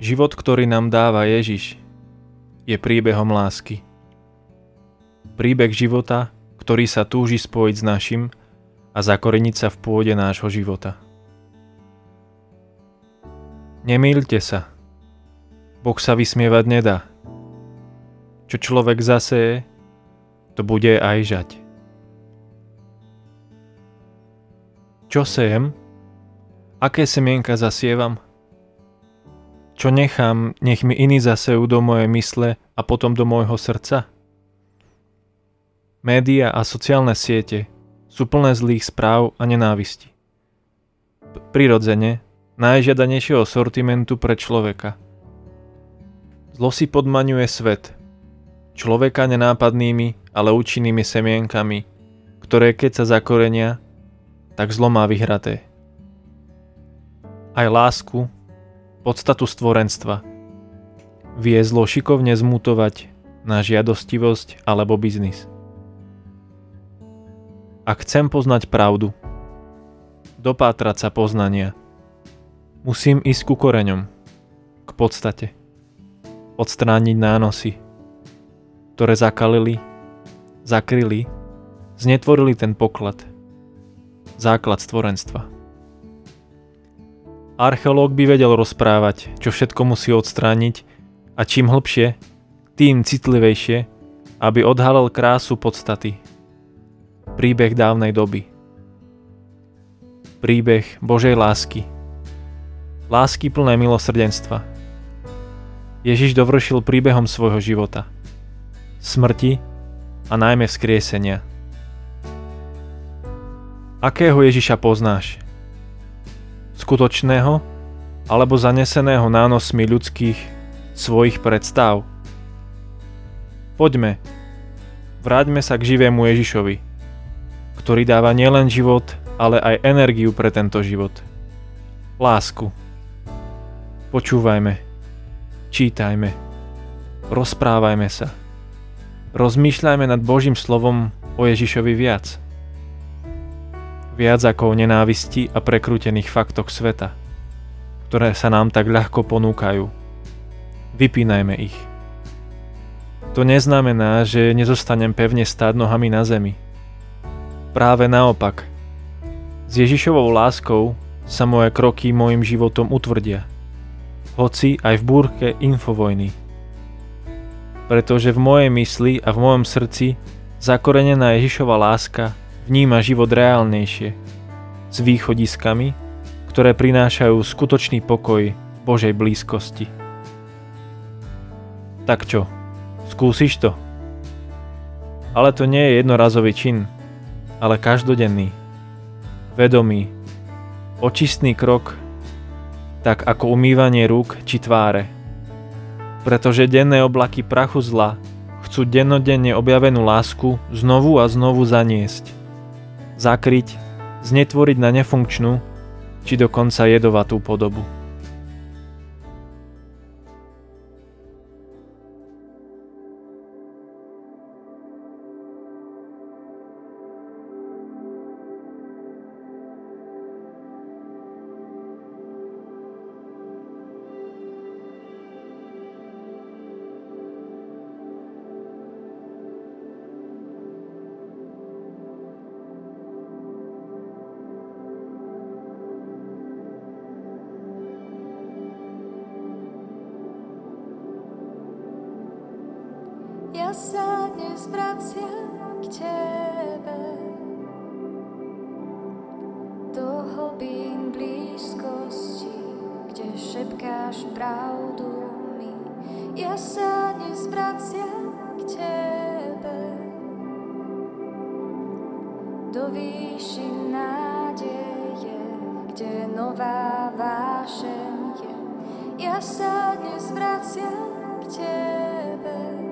Život, ktorý nám dáva Ježiš, je príbehom lásky. Príbeh života, ktorý sa túži spojiť s našim a zakoreniť sa v pôde nášho života. Nemýlte sa. Boh sa vysmievať nedá. Čo človek zaseje, to bude aj žať. Čo sejem? Aké semienka zasievam? Čo nechám, nech mi iní zasejú do mojej mysle a potom do môjho srdca? Média a sociálne siete sú plné zlých správ a nenávisti. Prirodzene, najžiadanejšieho sortimentu pre človeka. Zlo si podmaňuje svet, človeka nenápadnými, ale účinnými semienkami, ktoré keď sa zakorenia, tak zlo má vyhraté. Aj lásku, podstatu stvorenstva. Vie zlo šikovne zmutovať na žiadostivosť alebo biznis. Ak chcem poznať pravdu, dopátrať sa poznania, musím ísť ku koreňom, k podstate, odstrániť nánosy, ktoré zakalili, zakryli, znetvorili ten poklad, základ stvorenstva. Archeológ by vedel rozprávať, čo všetko musí odstrániť a čím hlbšie, tým citlivejšie, aby odhalil krásu podstaty. Príbeh dávnej doby. Príbeh Božej lásky. Lásky plné milosrdenstva. Ježiš dovršil príbehom svojho života. Smrti a najmä vzkriesenia. Akého Ježiša poznáš? Skutočného alebo zaneseného nánosmi ľudských svojich predstav. Poďme, vráťme sa k živému Ježišovi, ktorý dáva nielen život, ale aj energiu pre tento život. Lásku. Počúvajme, čítajme, rozprávajme sa. Rozmýšľajme nad Božím slovom o Ježišovi viac viac ako o nenávisti a prekrútených faktoch sveta, ktoré sa nám tak ľahko ponúkajú. Vypínajme ich. To neznamená, že nezostanem pevne stáť nohami na zemi. Práve naopak. S Ježišovou láskou sa moje kroky môjim životom utvrdia. Hoci aj v búrke infovojny. Pretože v mojej mysli a v mojom srdci zakorenená Ježišova láska vníma život reálnejšie, s východiskami, ktoré prinášajú skutočný pokoj Božej blízkosti. Tak čo, skúsiš to? Ale to nie je jednorazový čin, ale každodenný, vedomý, očistný krok, tak ako umývanie rúk či tváre. Pretože denné oblaky prachu zla chcú dennodenne objavenú lásku znovu a znovu zaniesť zakryť, znetvoriť na nefunkčnú či dokonca jedovatú podobu. Dnes vraciam k Tebe. Do hlbín blízkosti, kde šepkáš pravdu mi. Ja sa dnes vraciam k Tebe. Do výši nádeje, kde nová vášeň je. Ja sa dnes vraciam k Tebe.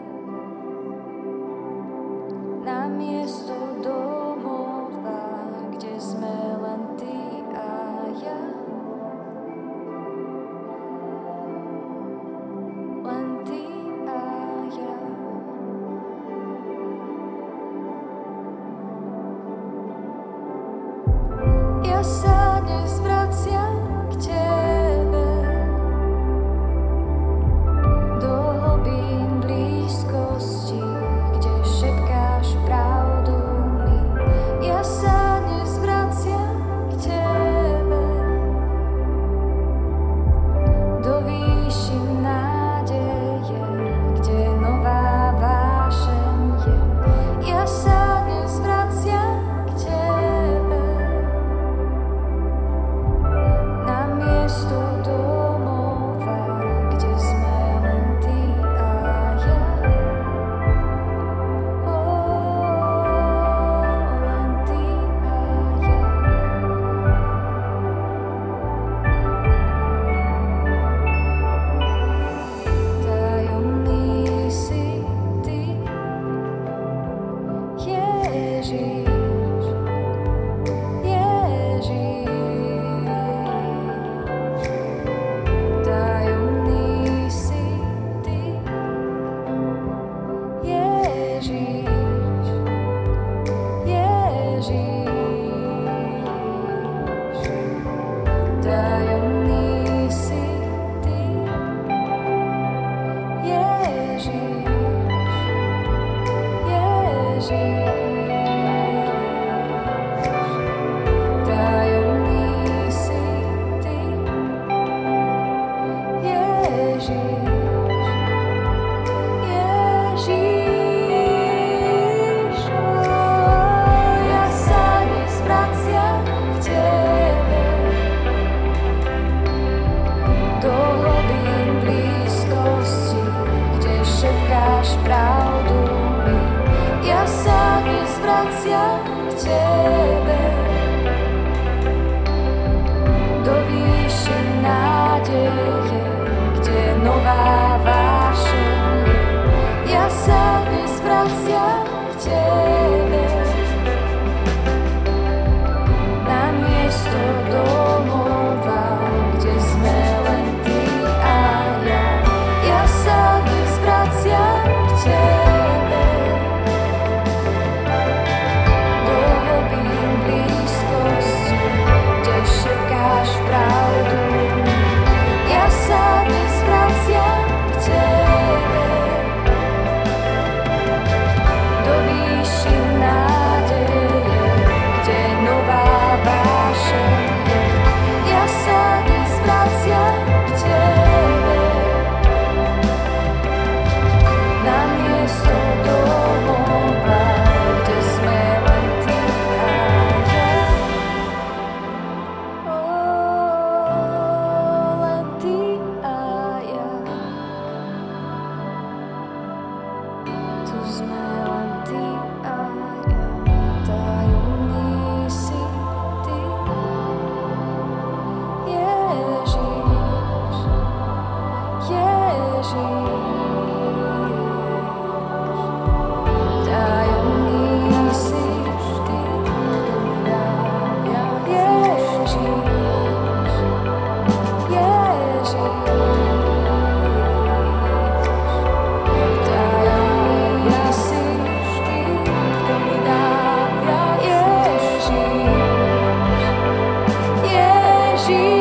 she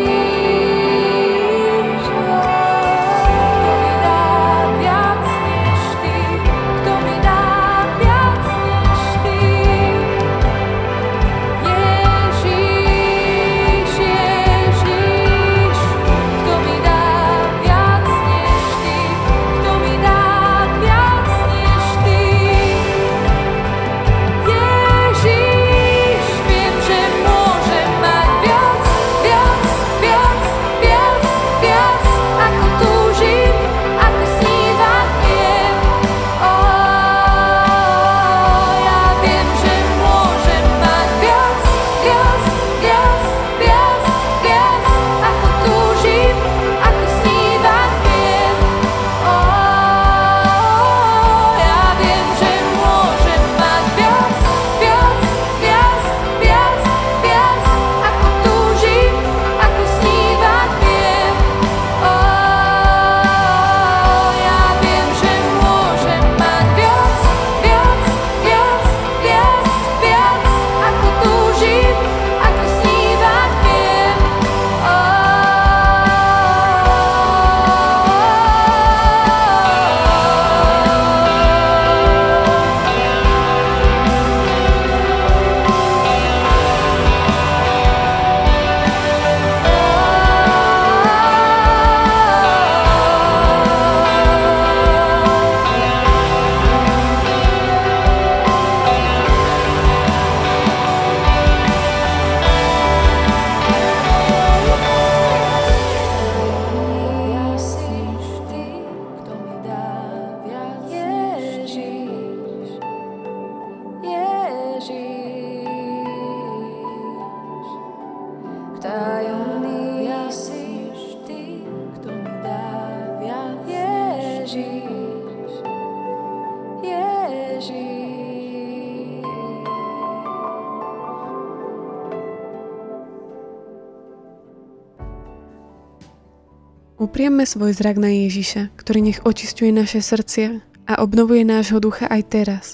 Upriemme svoj zrak na Ježiša, ktorý nech očistuje naše srdcia a obnovuje nášho ducha aj teraz.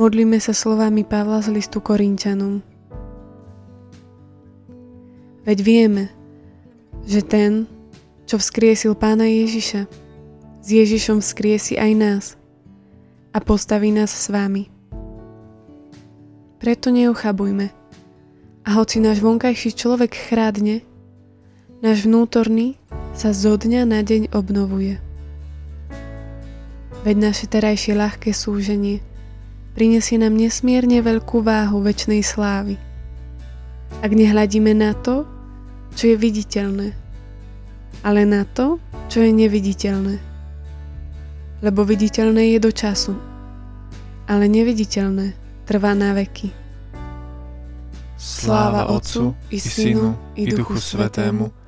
Modlíme sa slovami Pavla z listu Korinčanom. Veď vieme, že ten, čo vzkriesil pána Ježiša, s Ježišom vzkriesi aj nás a postaví nás s vámi. Preto neuchabujme. A hoci náš vonkajší človek chrádne, Náš vnútorný sa zo dňa na deň obnovuje. Veď naše terajšie ľahké súženie prinesie nám nesmierne veľkú váhu väčšnej slávy. Ak nehľadíme na to, čo je viditeľné, ale na to, čo je neviditeľné. Lebo viditeľné je do času, ale neviditeľné trvá na veky. Sláva Otcu i Synu i Duchu Svetému,